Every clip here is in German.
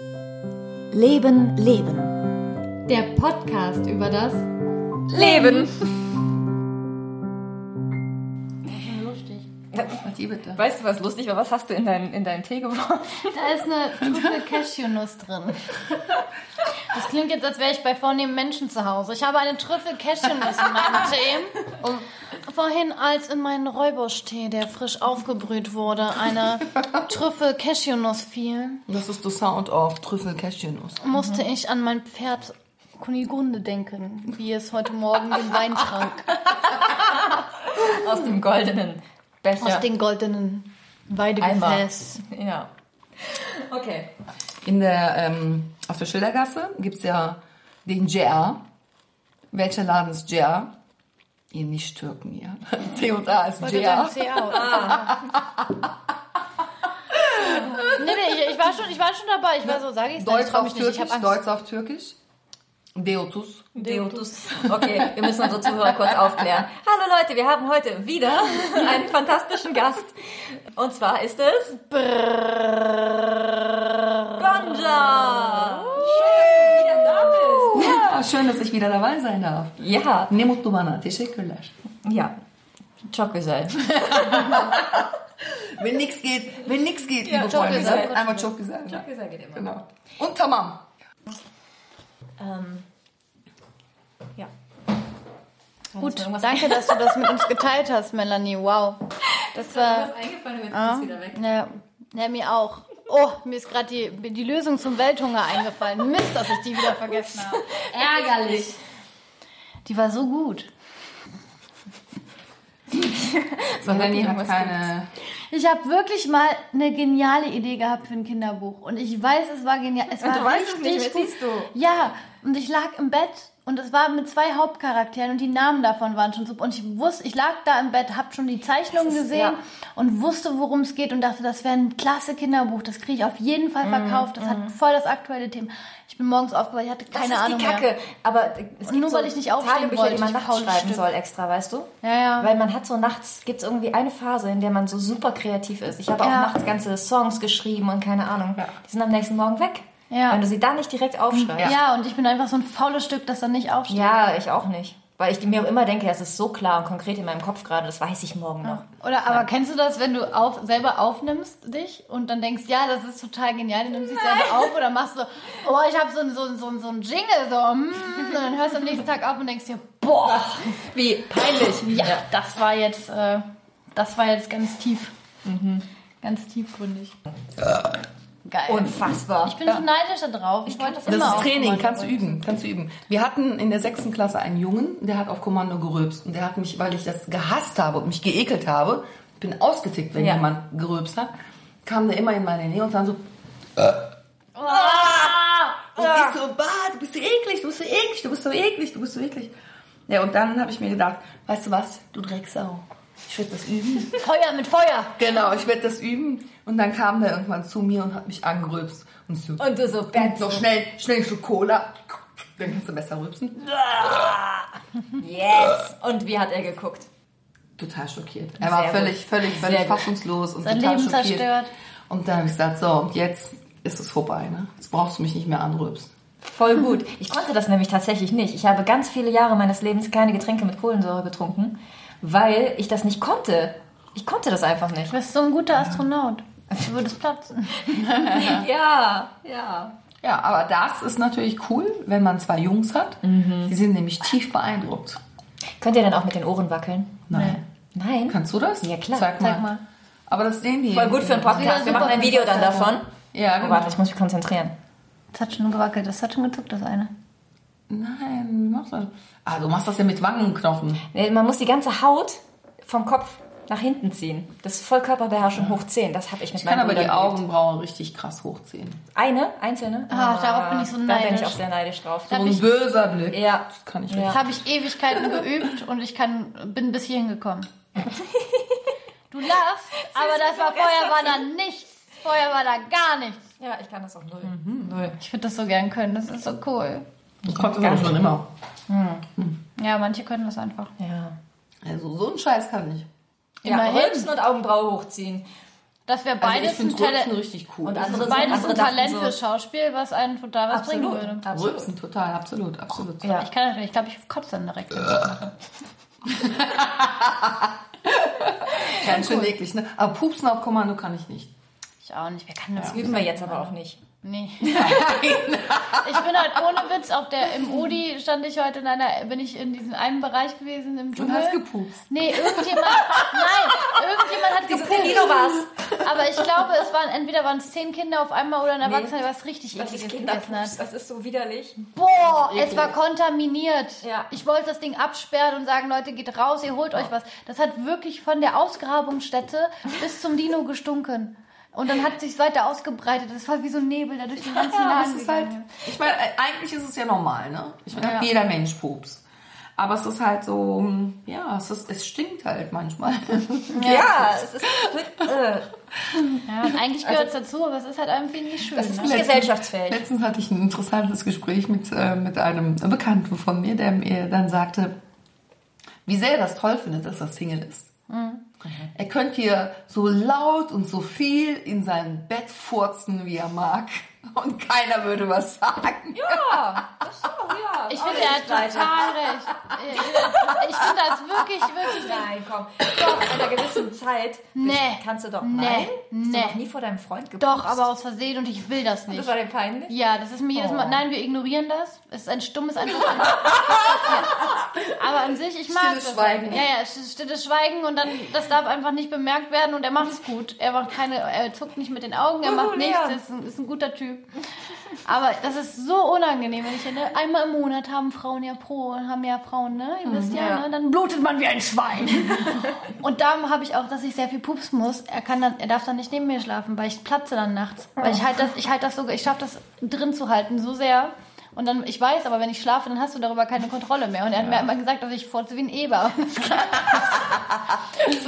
Leben, Leben. Der Podcast über das Leben. lustig. Die bitte. Weißt du, was lustig war? Was hast du in deinen, in deinen Tee geworfen? Da ist eine Trüffel Cashewnuss drin. Das klingt jetzt, als wäre ich bei vornehmen Menschen zu Hause. Ich habe eine Trüffel Cashewnuss in meinem Tee. Und vorhin, als in meinen Räubusch-Tee, der frisch aufgebrüht wurde, eine Trüffel Cashewnuss fiel, Das ist der Sound of Trüffel Cashewnuss. musste ich an mein Pferd Kunigunde denken, wie es heute Morgen den Wein trank. Aus dem goldenen Becher. Aus den goldenen Weidegefäß. ja. Okay. In der, ähm, auf der Schildergasse gibt es ja den Jer. Welcher Laden ist Jer? Ihr Nicht-Türken hier. C und A ist dein C out. Nee, nee, ich, ich, war schon, ich war schon dabei. Ich war so, sage ich es Deutsch ich auf nicht. Ich Türkisch. Angst. Deutsch auf Türkisch. Deotus. Deotus. Okay, wir müssen unsere Zuhörer kurz aufklären. Hallo Leute, wir haben heute wieder einen fantastischen Gast. Und zwar ist es Gonja. Ja, schön, dass ich wieder dabei sein darf. Ja, Ne mutlu bana. Teşekkürler. ja. Çok güzel. Wenn nichts geht, wenn nichts geht, Ja, liebe çok Freunde. güzel. Einmal çok güzel. Çok güzel geht immer. Genau. Und tamam. Ähm, ja. Gut, danke, dass du das mit uns geteilt hast, Melanie. Wow. Das war. eingefallen, jetzt Ja, ja, ja, mir auch. Oh, mir ist gerade die, die Lösung zum Welthunger eingefallen. Mist, dass ich die wieder vergessen habe. Ärgerlich. Die war so gut. Melanie hat keine... Ich habe wirklich mal eine geniale Idee gehabt für ein Kinderbuch. Und ich weiß, es war genial. Es war du weißt es nicht gut. du. Ja, und ich lag im Bett und es war mit zwei Hauptcharakteren und die Namen davon waren schon super. Und ich wusste, ich lag da im Bett, hab schon die Zeichnungen gesehen ja. und wusste, worum es geht und dachte, das wäre ein klasse Kinderbuch. Das kriege ich auf jeden Fall Mhm, verkauft. Das hat voll das aktuelle Thema. Ich bin morgens aufgewacht, ich hatte keine das ist Ahnung die mehr. Kacke. Aber es gibt nur so weil ich nicht aufstehen Tagebücher, wollte, die man ich nachts schreiben Stück. soll extra, weißt du? Ja, ja. Weil man hat so nachts, gibt es irgendwie eine Phase, in der man so super kreativ ist. Ich habe auch Ja. nachts ganze Songs geschrieben und keine Ahnung. Die sind am nächsten Morgen weg. Ja. Wenn du sie da nicht direkt aufschreibst. Ja, und ich bin einfach so ein faules Stück, das dann nicht aufsteht. Ja, ich auch nicht. Weil ich mir immer denke, es ist so klar und konkret in meinem Kopf gerade, das weiß ich morgen noch. Oder aber kennst du das, wenn du auf, selber aufnimmst dich und dann denkst, ja, das ist total genial, dann nimmst du dich selber auf oder machst so, oh, ich habe so, so, so, so ein Jingle, so, mm, und dann hörst du am nächsten Tag auf und denkst dir, boah, Wie peinlich. ja, das war jetzt, äh, das war jetzt ganz tief, ganz tiefgründig. Geil. Unfassbar. ich bin so neidisch da drauf. Ich wollte das, Das immer ist auf Training, kannst du üben, kannst du üben. Wir hatten in der sechsten Klasse einen Jungen, der hat auf Kommando gerülpst und der hat mich, weil ich das gehasst habe und mich geekelt habe, bin ausgetickt, wenn Ja. jemand gerülpst hat, kam der immer in meine Nähe und dann so, Ah! und ich so, bah, du bist so eklig, du bist so eklig, du bist so eklig, du bist so eklig. Ja, und dann habe ich mir gedacht, weißt du was, du Drecksau, ich werde das üben. Feuer mit Feuer. Genau, ich werde das üben. Und dann kam der irgendwann zu mir und hat mich angerülpst. Und so, Und du so, und noch schnell, schnell ein Schluck Cola. Dann kannst du besser rülpsen. yes. Und wie hat er geguckt? Total schockiert. Er war Sehr völlig, völlig, Sehr völlig gut. fassungslos und Sein total Leben schockiert. zerstört. Und dann habe ich gesagt, so, und jetzt ist es vorbei. Ne? Jetzt brauchst du mich nicht mehr anrülpsen. Voll gut. Ich konnte das nämlich tatsächlich nicht. Ich habe ganz viele Jahre meines Lebens keine Getränke mit Kohlensäure getrunken, weil ich das nicht konnte. Ich konnte das einfach nicht. Du bist so ein guter Astronaut. Du würdest platzen. Ja, ja. Ja, aber das ist natürlich cool, wenn man zwei Jungs hat. Die sind nämlich tief beeindruckt. Könnt ihr dann auch mit den Ohren wackeln? Nein. Nein. Kannst du das? Ja, klar. Zeig mal. Sag mal. Aber das sehen die. Voll gut für einen Podcast. Wir machen ein Video dann davon. Ja, Oh, genau. warte, ich muss mich konzentrieren. Das hat schon gewackelt, das hat schon gezuckt, das eine. Nein, wie machst du das? Ah, du machst das ja mit Wangenknochen. Nee, Man muss die ganze Haut vom Kopf nach hinten ziehen. Das ist Vollkörperbeherrschung hoch 10. Das habe ich mit Ich kann aber die. Augenbrauen richtig krass hochziehen. Eine? Einzelne? Ah, darauf bin ich so Da bin ich neidisch. auch sehr neidisch drauf. So ein böser Blick. Ja. Das kann ich Ja. nicht. Das habe ich Ewigkeiten geübt und ich kann, bin bis hierhin gekommen. Du lachst, aber das war vorher war da nichts. Vorher war da gar nichts. Ja, ich kann das auch null. Null. Ich würde das so gern können, das ist so cool. Das konnte man schon immer. Ja, manche können das einfach. Ja. Also so einen Scheiß kann ich. Ja, Immerhin. rülpsen und Augenbraue hochziehen. Das wäre Also beides ich finde ein Talent. Richtig cool. Und andere sind- Beides andere ein Talent so- für Schauspiel, was einen total was bringen würde. Absolut. Rülpsen, total, absolut, absolut. Ja. Ich kann natürlich, ich glaube, ich kotze dann direkt. Ganz schön eklig, ne? Aber Pupsen auf Kommando kann ich nicht. Ich auch nicht. Wer kann das? Üben wir jetzt aber auch nicht. Nee. ich bin halt ohne Witz auf der im Odi stand ich heute in einer bin ich in diesem einen Bereich gewesen im Dschungel. hast gepupst. Nee, irgendjemand nein, irgendjemand hat gepupst. Nino war's. Aber ich glaube, es waren entweder waren es zehn Kinder auf einmal oder ein Erwachsener, der was richtig ist ekliges gegessen hat. Das ist so widerlich. Boah, es war kontaminiert. Ja. Ich wollte das Ding absperren und sagen, Leute, geht raus, ihr holt euch was. Das hat wirklich von der Ausgrabungsstätte bis zum Dino gestunken. Und dann hat sich weiter ausgebreitet. Das war wie so ein Nebel, der durch den ganzen Ja, Laden das halt, ich meine, äh, eigentlich ist es ja normal, ne? Ich meine, Ja. jeder Mensch pups. Aber es ist halt so, ja, es, ist, es stinkt halt manchmal. Ja, es ist äh, Ja, und eigentlich gehört es dazu, aber es ist halt irgendwie nicht schön. das ist ne? nicht gesellschaftsfähig. Letztens hatte ich ein interessantes Gespräch mit, äh, mit einem Bekannten von mir, der mir dann sagte, wie sehr er das toll findet, dass er Single ist. Er könnte hier so laut und so viel in sein Bett furzen, wie er mag. Und keiner würde was sagen. Ja, das so, ja. Ich finde, er hat total recht. Ich finde das wirklich, wirklich. Nein, komm. Doch, in einer gewissen Zeit Nee. kannst du doch. Nee. Nein? Hast Nee. du noch nie vor deinem Freund gepupst? Doch, aber aus Versehen und ich will das Das nicht. war dir peinlich? Ja, das ist mir jedes Mal. Oh. Nein, wir ignorieren das. Es ist ein stummes Antwort. Aber an sich, ich mag Stilles das. Schweigen. Ja, ja, stilles Schweigen und dann, das darf einfach nicht bemerkt werden und er macht es gut. Er macht keine, er zuckt nicht mit den Augen, er macht nichts, ist ein, ist ein guter Typ. Aber das ist so unangenehm, wenn ich einmal im Monat haben Frauen ja pro, haben ja Frauen, ne? Ihr wisst ja, ja. ne? Dann blutet man wie ein Schwein. und da habe ich auch, dass ich sehr viel pupsen muss. Er kann dann, er darf dann nicht neben mir schlafen, weil ich platze dann nachts. Weil ich halt das, ich halt das so, ich schaffe das drin zu halten, so sehr. Und dann, ich weiß, aber wenn ich schlafe, dann hast du darüber keine Kontrolle mehr. Und er hat mir immer gesagt, dass ich furze wie ein Eber. so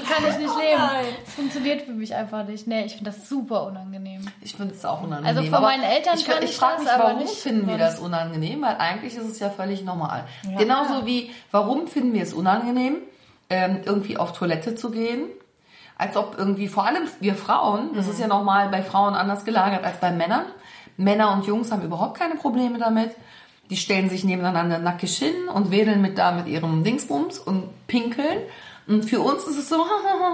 kann ich nicht leben. Das funktioniert für mich einfach nicht. Nee, ich finde das super unangenehm. Ich finde es auch unangenehm. Also von Aber meinen Eltern ich, kann ich ich frage das, mich, aber warum nicht finden wir das unangenehm? Weil eigentlich ist es ja völlig normal. Genauso wie, warum finden wir es unangenehm, ähm, irgendwie auf Toilette zu gehen? Als ob irgendwie, vor allem wir Frauen, das ist ja nochmal bei Frauen anders gelagert als bei Männern. Männer und Jungs haben überhaupt keine Probleme damit. Die stellen sich nebeneinander nackig hin und wedeln mit da mit ihrem Dingsbums und pinkeln. Und für uns ist es so,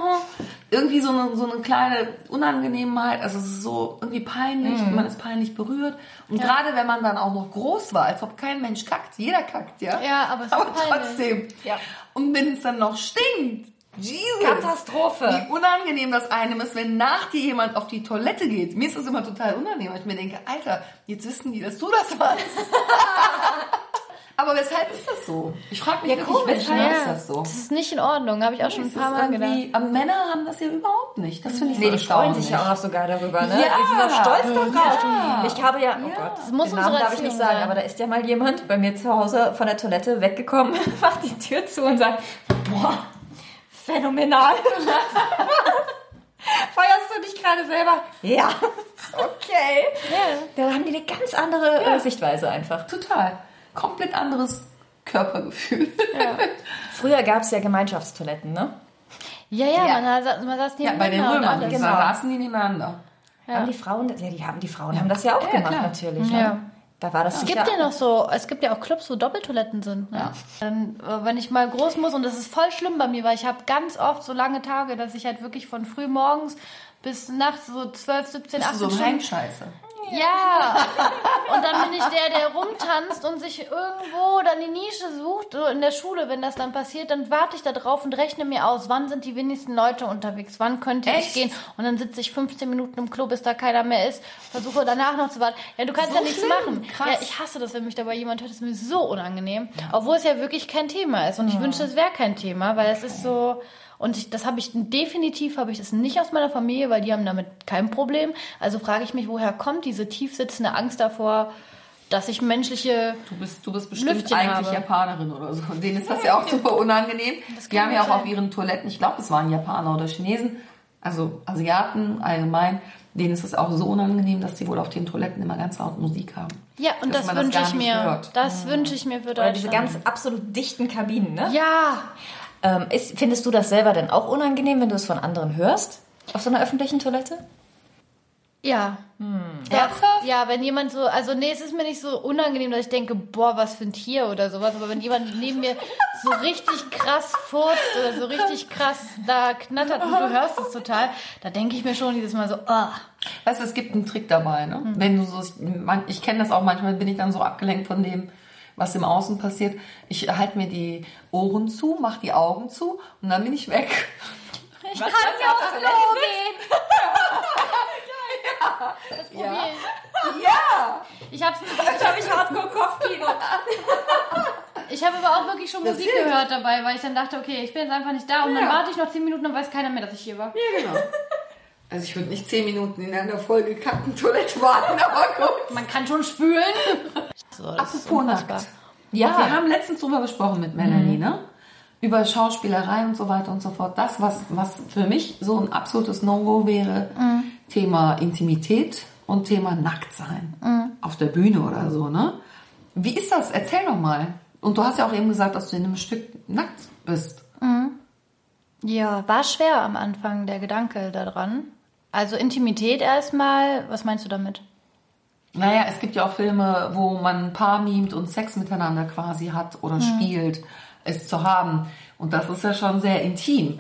irgendwie so eine, so eine kleine Unangenehmheit. Also es ist so irgendwie peinlich, man ist peinlich berührt. Und gerade wenn man dann auch noch groß war, als ob kein Mensch kackt. Jeder kackt, ja. Ja, aber es ist aber peinlich. trotzdem. Ja. Und wenn es dann noch stinkt. Jesus. Katastrophe. Wie unangenehm das einem ist, wenn nach dir jemand auf die Toilette geht. Mir ist das immer total unangenehm, weil ich mir denke, Alter, jetzt wissen die, dass du das warst. Aber weshalb ist das so? Ich frage mich Ja, wirklich, komisch, weshalb ja. ist das so? Das ist nicht in Ordnung, habe ich auch schon ein paar Mal gedacht. Aber Männer haben das ja überhaupt nicht. Das finde ich Nee, so die freuen sich ja auch noch sogar darüber, ne? Ja. Die sind auch stolz darauf. Ja. Ich habe ja, oh Gott, das muss den Namen unsere darf ich nicht sagen, sein. aber da ist ja mal jemand bei mir zu Hause von der Toilette weggekommen, macht die Tür zu und sagt, boah, phänomenal. Feierst du dich gerade selber? Ja. Okay. Da haben die eine ganz andere äh, Sichtweise einfach. Total. Komplett anderes Körpergefühl. Früher gab es ja Gemeinschaftstoiletten, ne? Ja, ja, Ja. Man, sa- man saß Ja, bei den nebeneinander Römern, Genau. saßen die nebeneinander. Haben die Frauen, ja, die haben die Frauen haben das ja auch Ja, gemacht natürlich. Ja. Da war das Es sicher- gibt ja noch so, es gibt ja auch Clubs, wo Doppeltoiletten sind. Ne? Dann, äh, wenn ich mal groß muss, und das ist voll schlimm bei mir, weil ich habe ganz oft so lange Tage, dass ich halt wirklich von früh morgens bis nachts so 12, 17, Bist du 18 so ein Stunden Heimscheiße. Ja. Und dann bin ich der, der rumtanzt und sich irgendwo dann die Nische sucht. So in der Schule, wenn das dann passiert, dann warte ich da drauf und rechne mir aus, wann sind die wenigsten Leute unterwegs, wann könnte Echt? ich gehen. Und dann sitze ich 15 Minuten im Klo, bis da keiner mehr ist. Versuche danach noch zu warten. Ja, du kannst So ja nichts schlimm. machen. Krass. Ja, ich hasse das, wenn mich dabei jemand hört. Das ist mir so unangenehm. Obwohl es ja wirklich kein Thema ist. Und ich wünschte, es wäre kein Thema, weil es ist so... Und ich, das habe ich definitiv habe ich das nicht aus meiner Familie, weil die haben damit kein Problem. Also frage ich mich, woher kommt diese tiefsitzende Angst davor, dass ich menschliche Du bist, du bist bestimmt Lüftchen eigentlich habe. Japanerin oder so. Und denen ist das ja auch super unangenehm. Die haben ja auch gut auf sein. ihren Toiletten, ich glaube, es waren Japaner oder Chinesen, also Asiaten allgemein, denen ist es auch so unangenehm, dass sie wohl auf den Toiletten immer ganz laut Musik haben. Ja, und Dass das das wünsche ich mir. hört. Das wünsche ich mir für Oder Deutschland. diese ganz absolut dichten Kabinen, ne? ja, Ähm, ist, findest du das selber denn auch unangenehm, wenn du es von anderen hörst? Auf so einer öffentlichen Toilette? Ja. Ernsthaft? Ja, wenn jemand so, also nee, es ist mir nicht so unangenehm, dass ich denke, boah, was für ein Tier oder sowas, aber wenn jemand neben mir so richtig krass furzt oder so richtig krass da knattert und du hörst es total, da denke ich mir schon dieses Mal so, ah. Weißt du, es gibt einen Trick dabei, ne? Wenn du so, man- ich kenne das auch manchmal, bin ich dann so abgelenkt von dem, was im Außen passiert. Ich halte mir die Ohren zu, mache die Augen zu und dann bin ich weg. Ich kann ja aufs Klo gehen. Das probier ich. Ja! Ich hab's Jetzt habe ich Hardcore-Kopfkino. Ich habe aber auch wirklich schon Das Musik hilft. gehört dabei, weil ich dann dachte, okay, ich bin jetzt einfach nicht da und dann Ja. warte ich noch 10 Minuten und weiß keiner mehr, dass ich hier war. Ja, genau. Also ich würde nicht zehn Minuten in einer vollgekackten Toilette warten, aber gut. Man kann schon spülen. So, das ist Apropos nackt. Wir Ja. haben letztens drüber gesprochen mit Melanie, ne? Über Schauspielerei und so weiter und so fort. Das, was, was für mich so ein absolutes No-Go wäre, Thema Intimität und Thema Nacktsein. Auf der Bühne oder so, ne? Wie ist das? Erzähl doch mal. Und du hast ja auch eben gesagt, dass du in einem Stück nackt bist. Ja, war schwer am Anfang der Gedanke daran. Also Intimität erstmal, was meinst du damit? Naja, es gibt ja auch Filme, wo man ein Paar mimt und Sex miteinander quasi hat oder spielt, es zu haben. Und das ist ja schon sehr intim.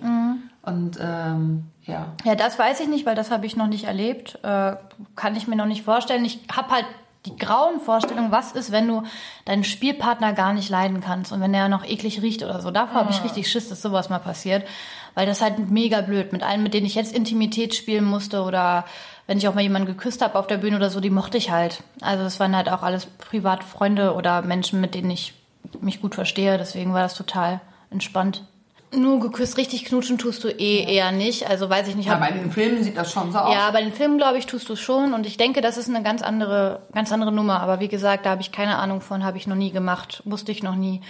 Und ähm, ja. Ja, das weiß ich nicht, weil das habe ich noch nicht erlebt. Äh, kann ich mir noch nicht vorstellen. Ich habe halt die grauen Vorstellungen, was ist, wenn du deinen Spielpartner gar nicht leiden kannst und wenn der noch eklig riecht oder so. Davor habe ich richtig Schiss, dass sowas mal passiert. Weil das halt mega blöd. Mit allen, mit denen ich jetzt Intimität spielen musste oder wenn ich auch mal jemanden geküsst habe auf der Bühne oder so, die mochte ich halt. Also es waren halt auch alles Privatfreunde oder Menschen, mit denen ich mich gut verstehe. Deswegen war das total entspannt. Nur geküsst, richtig knutschen tust du eh eher nicht. Also weiß ich nicht. Aber in den Filmen sieht das schon so aus. ja, bei den Filmen, glaube ich, tust du es schon. Und ich denke, das ist eine ganz andere, ganz andere Nummer. Aber wie gesagt, da habe ich keine Ahnung von, habe ich noch nie gemacht, wusste ich noch nie.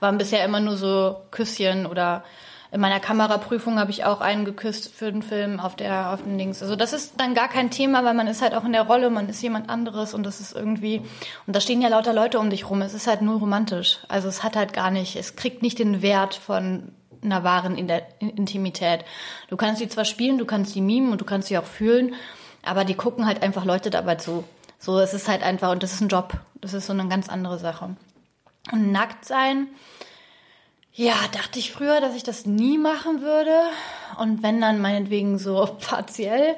Waren bisher immer nur so Küsschen oder in meiner Kameraprüfung habe ich auch einen geküsst für den Film auf der, auf den Dings. Also das ist dann gar kein Thema, weil man ist halt auch in der Rolle, man ist jemand anderes und das ist irgendwie, und da stehen ja lauter Leute um dich rum. Es ist halt nur romantisch. Also es hat halt gar nicht, es kriegt nicht den Wert von einer wahren Intimität. Du kannst die zwar spielen, du kannst die mimen und du kannst sie auch fühlen, aber die gucken halt einfach Leute dabei zu. So, es ist halt einfach, und das ist ein Job. Das ist so eine ganz andere Sache. Und nackt sein, ja, dachte ich früher, dass ich das nie machen würde. Und wenn dann meinetwegen so partiell.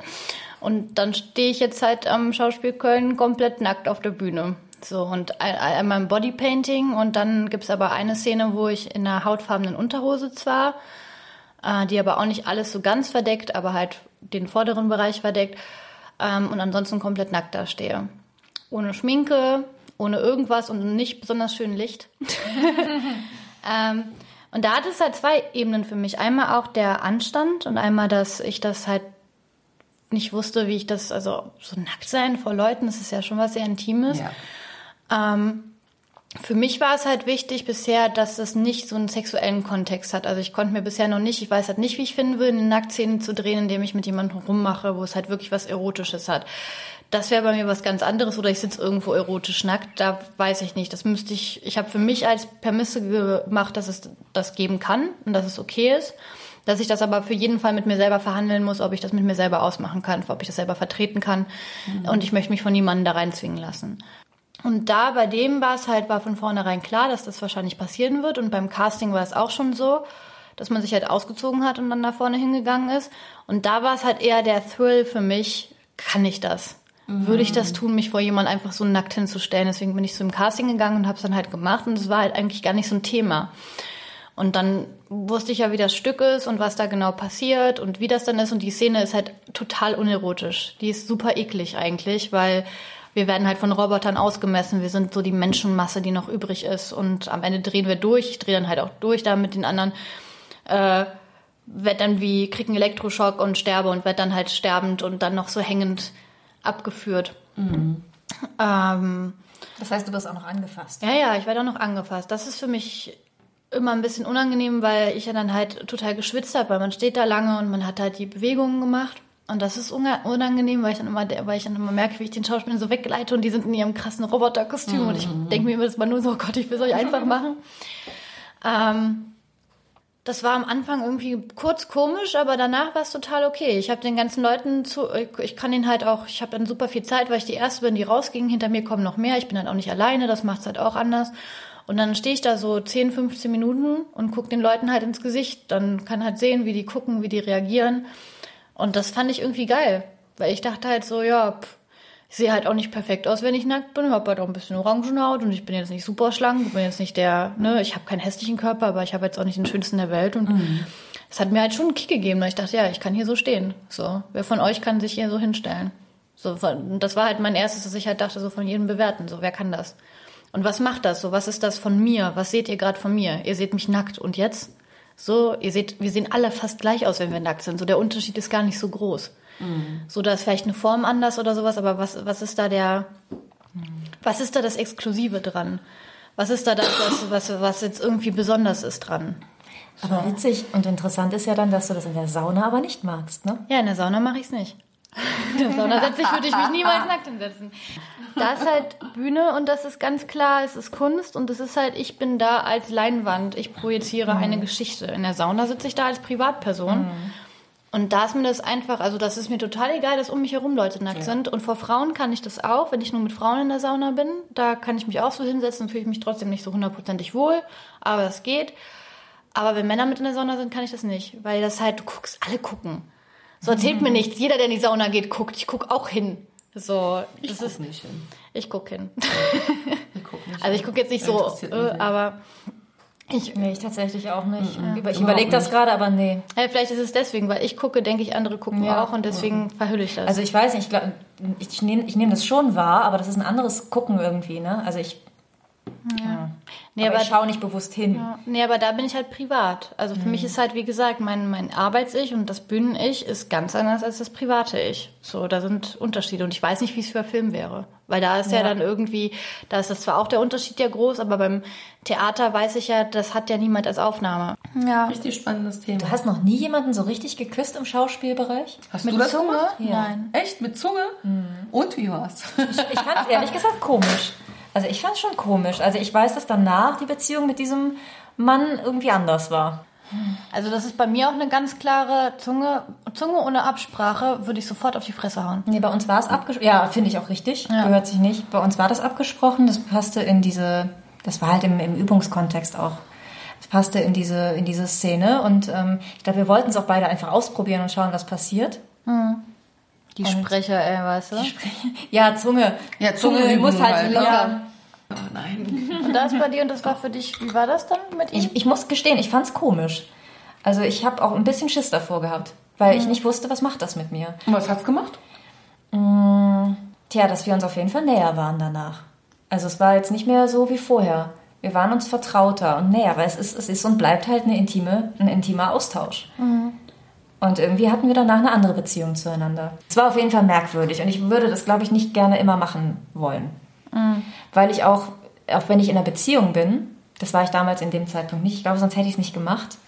Und dann stehe ich jetzt halt am Schauspiel Köln komplett nackt auf der Bühne. So, und ein- einmal im Bodypainting und dann gibt's aber eine Szene, wo ich in einer hautfarbenen Unterhose zwar, äh, die aber auch nicht alles so ganz verdeckt, aber halt den vorderen Bereich verdeckt ähm, und ansonsten komplett nackt da stehe. Ohne Schminke, ohne irgendwas und nicht besonders schön Licht. ähm, und da hat es halt zwei Ebenen für mich. Einmal auch der Anstand und einmal, dass ich das halt nicht wusste, wie ich das, also so nackt sein vor Leuten, das ist ja schon was sehr Intimes. Ja. Ähm, für mich war es halt wichtig bisher, dass es nicht so einen sexuellen Kontext hat. Also ich konnte mir bisher noch nicht, ich weiß halt nicht, wie ich finden würde, eine Nacktszene zu drehen, indem ich mit jemandem rummache, wo es halt wirklich was Erotisches hat. Das wäre bei mir was ganz anderes oder ich sitze irgendwo erotisch nackt, da weiß ich nicht. Das müsste ich, ich habe für mich als Permisse gemacht, dass es das geben kann und dass es okay ist. Dass ich das aber für jeden Fall mit mir selber verhandeln muss, ob ich das mit mir selber ausmachen kann, ob ich das selber vertreten kann. Und ich möchte mich von niemandem da reinzwingen lassen. Und da bei dem war es halt, war von vornherein klar, dass das wahrscheinlich passieren wird. Und beim Casting war es auch schon so, dass man sich halt ausgezogen hat und dann da vorne hingegangen ist. Und da war es halt eher der Thrill für mich, kann ich das? Würde ich das tun, mich vor jemand einfach so nackt hinzustellen? Deswegen bin ich im Casting gegangen und habe es dann halt gemacht. Und es war halt eigentlich gar nicht so ein Thema. Und dann wusste ich ja, wie das Stück ist und was da genau passiert und wie das dann ist. Und die Szene ist halt total unerotisch. Die ist super eklig eigentlich, weil wir werden halt von Robotern ausgemessen. Wir sind so die Menschenmasse, die noch übrig ist. Und am Ende drehen wir durch. Ich drehe dann halt auch durch da mit den anderen. Äh, werd dann wie, krieg einen Elektroschock und sterbe und werd dann halt sterbend und dann noch so hängend abgeführt. Ähm, Das heißt, du wirst auch noch angefasst. ja, ja, ich werde auch noch angefasst. Das ist für mich immer ein bisschen unangenehm, weil ich ja dann halt total geschwitzt habe, weil man steht da lange und man hat halt die Bewegungen gemacht. Und das ist unangenehm, weil ich dann immer, weil ich dann immer merke, wie ich den Schauspielern so wegleite und die sind in ihrem krassen Roboterkostüm und ich denke mir immer das mal nur so, oh Gott, ich will es euch einfach machen. Ähm, das war am Anfang irgendwie kurz komisch, aber danach war es total okay. Ich habe den ganzen Leuten zu, ich kann ihnen halt auch, ich habe dann super viel Zeit, weil ich die erste bin, die rausging. Hinter mir kommen noch mehr. Ich bin halt auch nicht alleine, das macht's halt auch anders. Und dann stehe ich da so 10, 15 Minuten und gucke den Leuten halt ins Gesicht. Dann kann halt sehen, wie die gucken, wie die reagieren. Und das fand ich irgendwie geil, weil ich dachte halt so, ja, pff, ich sehe halt auch nicht perfekt aus, wenn ich nackt bin. Ich habe halt auch ein bisschen Orangenhaut und ich bin jetzt nicht super schlank. Ich bin jetzt nicht der, ne, ich habe keinen hässlichen Körper, aber ich habe jetzt auch nicht den schönsten der Welt. Und es hat mir halt schon einen Kick gegeben. weil Ich dachte, ja, ich kann hier so stehen. So, wer von euch kann sich hier so hinstellen? So, das war halt mein erstes, dass ich halt dachte, so von jedem bewerten. So, wer kann das? Und was macht das? So, was ist das von mir? Was seht ihr gerade von mir? Ihr seht mich nackt und jetzt? So, ihr seht, wir sehen alle fast gleich aus, wenn wir nackt sind. So, der Unterschied ist gar nicht so groß. So, da ist vielleicht eine Form anders oder sowas, aber was, was ist da der, was ist da das Exklusive dran? Was ist da das, was, was, jetzt irgendwie besonders ist dran? Aber witzig und interessant ist ja dann, dass du das in der Sauna aber nicht magst, ne? Ja, in der Sauna mache ich es nicht. In der Sauna setze ich, würde ich mich niemals nackt hinsetzen. Da ist halt Bühne und das ist ganz klar, es ist Kunst und es ist halt, ich bin da als Leinwand, ich projiziere eine Geschichte. In der Sauna sitze ich da als Privatperson. Und da ist mir das einfach, also das ist mir total egal, dass um mich herum Leute nackt sind. Und vor Frauen kann ich das auch, wenn ich nur mit Frauen in der Sauna bin. Da kann ich mich auch so hinsetzen, fühle ich mich trotzdem nicht so hundertprozentig wohl, aber es geht. Aber wenn Männer mit in der Sauna sind, kann ich das nicht. Weil das halt, du guckst, alle gucken. So erzählt mir nichts. Jeder, der in die Sauna geht, guckt. Ich guck auch hin. So, das guck ist. nicht hin. Ich guck hin. Ich guck nicht Also ich gucke jetzt nicht so, äh, nicht. aber ich, Nee, ich tatsächlich auch nicht. Über- Ich überlege das gerade, aber nee. ja, vielleicht ist es deswegen, weil ich gucke, denke ich, andere gucken Ja. auch und deswegen verhülle ich das. Also ich weiß nicht, ich, glaub, ich nehme ich nehm das schon wahr, aber das ist ein anderes Gucken irgendwie, ne? Also ich, ja. nee, aber aber, ich schaue nicht bewusst hin. ja, nee, aber da bin ich halt privat. Also für mich ist halt, wie gesagt, mein, mein Arbeits-Ich und das Bühnen-Ich ist ganz anders als das private Ich. So, da sind Unterschiede und ich weiß nicht, wie es für ein Film wäre. Weil da ist ja. Ja. dann irgendwie, da ist das zwar auch der Unterschied ja groß, aber beim Theater weiß ich ja, das hat ja niemand als Aufnahme. Ja. Richtig spannendes Thema. Du hast noch nie jemanden so richtig geküsst im Schauspielbereich? Hast Mit du das Zunge? gemacht? Nein. Echt? Mit Zunge? Und wie war's? Ich fand es ehrlich gesagt komisch. Also ich fand es schon komisch. Also ich weiß, dass danach die Beziehung mit diesem Mann irgendwie anders war. Also das ist bei mir auch eine ganz klare Zunge, Zunge ohne Absprache würde ich sofort auf die Fresse hauen. Nee, bei uns war es abgesprochen. Ja, finde ich auch richtig. Ja. Gehört sich nicht. Bei uns war das abgesprochen. Das passte in diese, das war halt im, im Übungskontext auch. Das passte in diese, in diese Szene. Und ähm, ich glaube, wir wollten es auch beide einfach ausprobieren und schauen, was passiert. Die Sprecher, ey, weißt du? Ja, Zunge. Ja, Zunge üben muss halt, halt, locker. Oh nein. Und das bei dir und das war für dich, wie war das dann mit ihm? Ich, ich muss gestehen, ich fand es komisch. Also ich habe auch ein bisschen Schiss davor gehabt, weil ich nicht wusste, was macht das mit mir. Und was hat's gemacht? Tja, dass wir uns auf jeden Fall näher waren danach. Also es war jetzt nicht mehr so wie vorher. Wir waren uns vertrauter und näher, weil es ist, es ist und bleibt halt eine intime, ein intimer Austausch. Und irgendwie hatten wir danach eine andere Beziehung zueinander. Es war auf jeden Fall merkwürdig und ich würde das, glaube ich, nicht gerne immer machen wollen. Weil ich auch, auch wenn ich in einer Beziehung bin, das war ich damals in dem Zeitpunkt nicht, ich glaube, sonst hätte ich es nicht gemacht.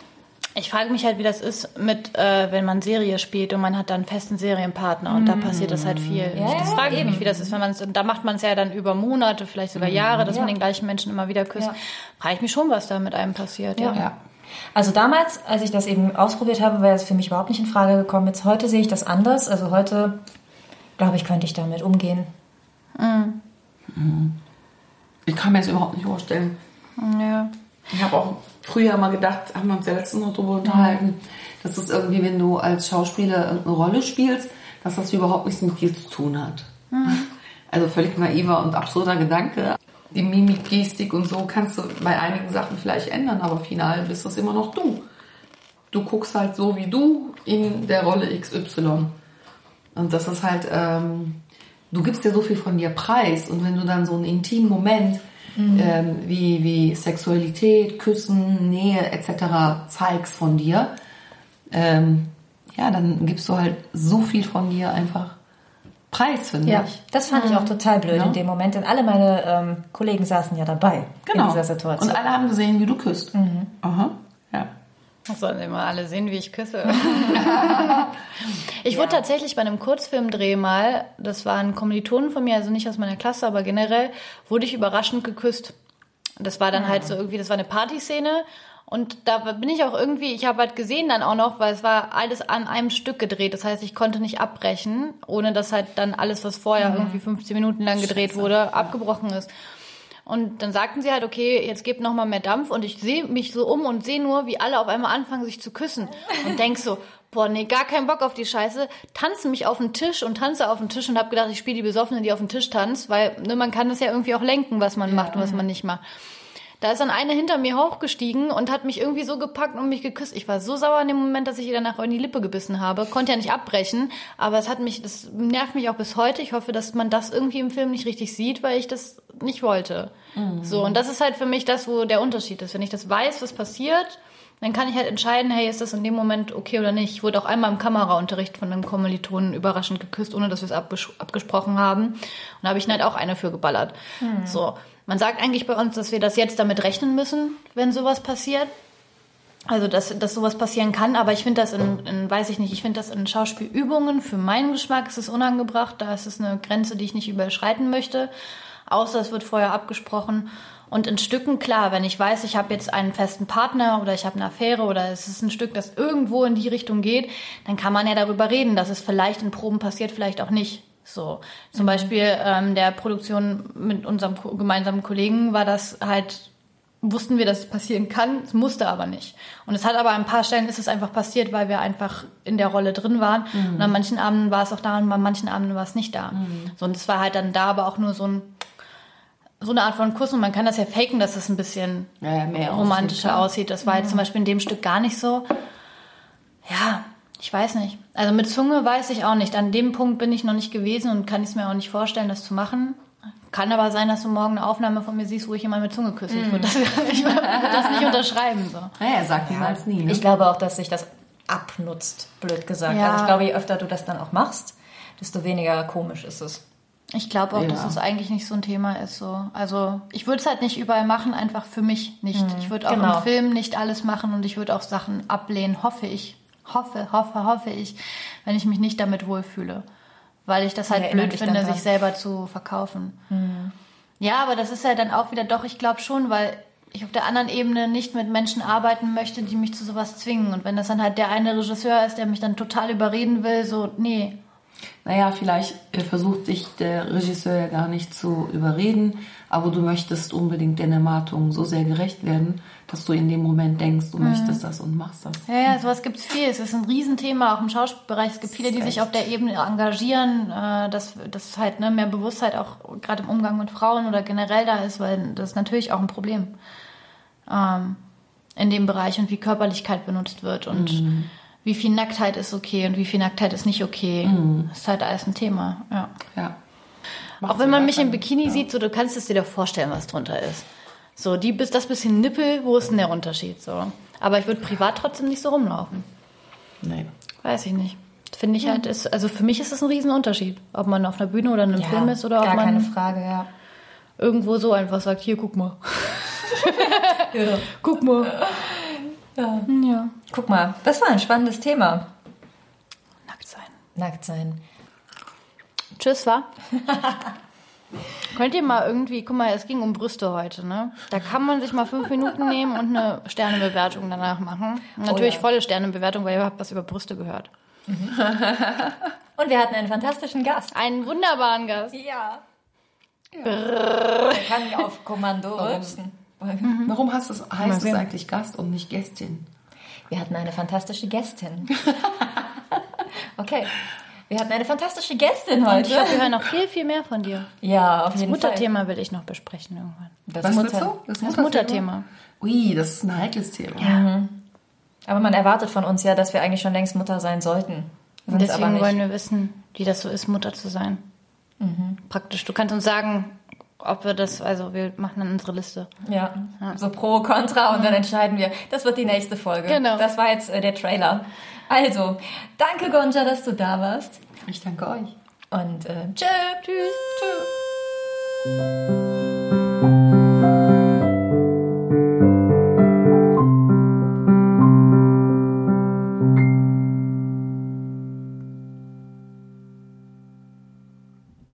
Ich frage mich halt, wie das ist mit, äh, wenn man Serie spielt und man hat dann einen festen Serienpartner und da passiert das halt viel. Ja, das ja, frage ich eben. mich, wie das ist, wenn man es, da macht man es ja dann über Monate, vielleicht sogar Jahre, dass ja. man den gleichen Menschen immer wieder küsst. Ja. Frage ich mich schon, was da mit einem passiert. Ja. Ja. Also damals, als ich das eben ausprobiert habe, wäre es für mich überhaupt nicht in Frage gekommen. Jetzt heute sehe ich das anders. Also heute, glaube ich, könnte ich damit umgehen. Ich kann mir das überhaupt nicht vorstellen. ja. Ich habe auch früher mal gedacht, haben wir uns ja letztens noch drüber unterhalten, dass es irgendwie, wenn du als Schauspieler irgendeine Rolle spielst, dass das überhaupt nichts mit dir zu tun hat. Also völlig naiver und absurder Gedanke. Die Mimik, Gestik und so kannst du bei einigen Sachen vielleicht ändern, aber final bist das immer noch du. Du guckst halt so wie du in der Rolle XY. Und das ist halt, ähm, du gibst ja so viel von dir preis und wenn du dann so einen intimen Moment ähm, wie, wie Sexualität, Küssen, Nähe etc. zeigst von dir, ähm, ja, dann gibst du halt so viel von dir einfach preis, finde Ja, ich. das fand ich auch total blöd Ja. in dem Moment, denn alle meine ähm, Kollegen saßen ja dabei Genau. in dieser Situation. Und alle haben gesehen, wie du küsst. Aha. Ja. Das sollen immer alle sehen, wie ich küsse. ich wurde tatsächlich bei einem Kurzfilmdreh mal, das war ein Kommilitonen von mir, also nicht aus meiner Klasse, aber generell, wurde ich überraschend geküsst. Das war dann halt so irgendwie, das war eine Partyszene Und da bin ich auch irgendwie, ich habe halt gesehen dann auch noch, weil es war alles an einem Stück gedreht. Das heißt, ich konnte nicht abbrechen, ohne dass halt dann alles, was vorher irgendwie 15 Minuten lang gedreht wurde, abgebrochen ist. Und dann sagten sie halt, okay, jetzt gebt noch mal mehr Dampf. Und ich sehe mich so um und sehe nur, wie alle auf einmal anfangen, sich zu küssen. Und denk so, boah, nee, gar keinen Bock auf die Scheiße. Tanze mich auf den Tisch und tanze auf den Tisch und habe gedacht, ich spiele die Besoffene, die auf den Tisch tanzt, weil ne, man kann das ja irgendwie auch lenken, was man macht und was man nicht macht. Da ist dann eine hinter mir hochgestiegen und hat mich irgendwie so gepackt und mich geküsst. Ich war so sauer in dem Moment, dass ich ihr danach in die Lippe gebissen habe. Konnte ja nicht abbrechen, aber es hat mich, das nervt mich auch bis heute. Ich hoffe, dass man das irgendwie im Film nicht richtig sieht, weil ich das nicht wollte. So, und das ist halt für mich das, wo der Unterschied ist. Wenn ich das weiß, was passiert, dann kann ich halt entscheiden, hey, ist das in dem Moment okay oder nicht. Ich wurde auch einmal im Kameraunterricht von einem Kommilitonen überraschend geküsst, ohne dass wir es abges abgesprochen haben. Und da habe ich ihn halt auch eine für geballert. So. Man sagt eigentlich bei uns, dass wir das jetzt damit rechnen müssen, wenn sowas passiert. Also, dass, dass sowas passieren kann, aber ich finde das in, in, weiß ich nicht, ich finde das in Schauspielübungen, für meinen Geschmack ist es unangebracht, da ist es eine Grenze, die ich nicht überschreiten möchte, außer es wird vorher abgesprochen. Und in Stücken, klar, wenn ich weiß, ich habe jetzt einen festen Partner oder ich habe eine Affäre oder es ist ein Stück, das irgendwo in die Richtung geht, dann kann man ja darüber reden, dass es vielleicht in Proben passiert, vielleicht auch nicht. So, zum Beispiel ähm, der Produktion mit unserem gemeinsamen Kollegen war das halt, wussten wir, dass es passieren kann, es musste aber nicht. Und es hat aber an ein paar Stellen ist es einfach passiert, weil wir einfach in der Rolle drin waren. Und an manchen Abenden war es auch da und an manchen Abenden war es nicht da. So, und es war halt dann da aber auch nur so ein so eine Art von Kuss und man kann das ja faken, dass es ein bisschen Ja, romantischer aussieht, aussieht. Das war jetzt zum Beispiel in dem Stück gar nicht so. Ich weiß nicht. Also mit Zunge weiß ich auch nicht. An dem Punkt bin ich noch nicht gewesen und kann es mir auch nicht vorstellen, das zu machen. Kann aber sein, dass du morgen eine Aufnahme von mir siehst, wo ich jemand mit Zunge küsse. Ich würde das, ich würd das nicht unterschreiben. So. Naja, er sagt niemals nie. Ne? Ich glaube auch, dass sich das abnutzt, blöd gesagt. Ja. Also ich glaube, je öfter du das dann auch machst, desto weniger komisch ist es. Ich glaube auch, Ja. dass es eigentlich nicht so ein Thema ist. So. Also ich würde es halt nicht überall machen, einfach für mich nicht. ich würde auch genau. im Film nicht alles machen und ich würde auch Sachen ablehnen, hoffe ich. Hoffe, hoffe, hoffe ich, wenn ich mich nicht damit wohlfühle. Weil ich das halt Erinnere blöd finde, sich selber zu verkaufen. Ja, aber das ist ja dann auch wieder, doch, ich glaube schon, weil ich auf der anderen Ebene nicht mit Menschen arbeiten möchte, die mich zu sowas zwingen. Und wenn das dann halt der eine Regisseur ist, der mich dann total überreden will, so, nee, Naja, vielleicht versucht dich der Regisseur ja gar nicht zu überreden, aber du möchtest unbedingt den Erwartungen so sehr gerecht werden, dass du in dem Moment denkst, du möchtest das und machst das. Ja, ja, sowas gibt's viel. Es ist ein Riesenthema, auch im Schauspielbereich. Es gibt viele, die sich auf der Ebene engagieren, äh, dass, dass halt ne, mehr Bewusstheit auch gerade im Umgang mit Frauen oder generell da ist, weil das ist natürlich auch ein Problem ähm, in dem Bereich und wie Körperlichkeit benutzt wird und wie viel Nacktheit ist okay und wie viel Nacktheit ist nicht okay. Das ist halt alles ein Thema, ja. Ja. Auch wenn man mich im Bikini sieht, so du kannst es dir doch vorstellen, was drunter ist. So, die bis das bisschen Nippel, wo ist denn der Unterschied? So. Aber ich würde privat trotzdem nicht so rumlaufen. Nee. Weiß ich nicht. Finde ich halt, ist, also für mich ist das ein Riesenunterschied. Ob man auf einer Bühne oder in einem Film ist oder ob man keine Frage, ja. irgendwo so einfach sagt, hier, guck mal. Guck mal. Ja. Ja. Guck mal, das war ein spannendes Thema. Nackt sein. Nackt sein. Tschüss, wa? Könnt ihr mal irgendwie, guck mal, es ging um Brüste heute, ne? Da kann man sich mal fünf Minuten nehmen und eine Sternebewertung danach machen. Natürlich ja. volle Sternebewertung, weil ihr habt was über Brüste gehört. Und wir hatten einen fantastischen Gast. Einen wunderbaren Gast. Ja. Der kann auf Kommando rülpsen. Warum heißt es, heißt es eigentlich Gast und nicht Gästin? Wir hatten eine fantastische Gästin. Okay. Wir hatten eine fantastische Gästin Und heute. wir hören noch viel, viel mehr von dir. Ja, auf Das jeden Fall. Mutterthema will ich noch besprechen irgendwann. Das Was willst Mutter. du? Das Mutterthema. Ui, das ist ein heikles Thema. Aber man erwartet von uns ja, dass wir eigentlich schon längst Mutter sein sollten. Aber deswegen wollen wir wissen, wie das so ist, Mutter zu sein. Praktisch. Du kannst uns sagen, ob wir das, also wir machen dann unsere Liste. Ja, so pro, contra und dann entscheiden wir. Das wird die nächste Folge. Genau. Das war jetzt äh, der Trailer. Also, danke Gonja, dass du da warst. Ich danke euch. Und äh, tschö. Tschüss. Tschö.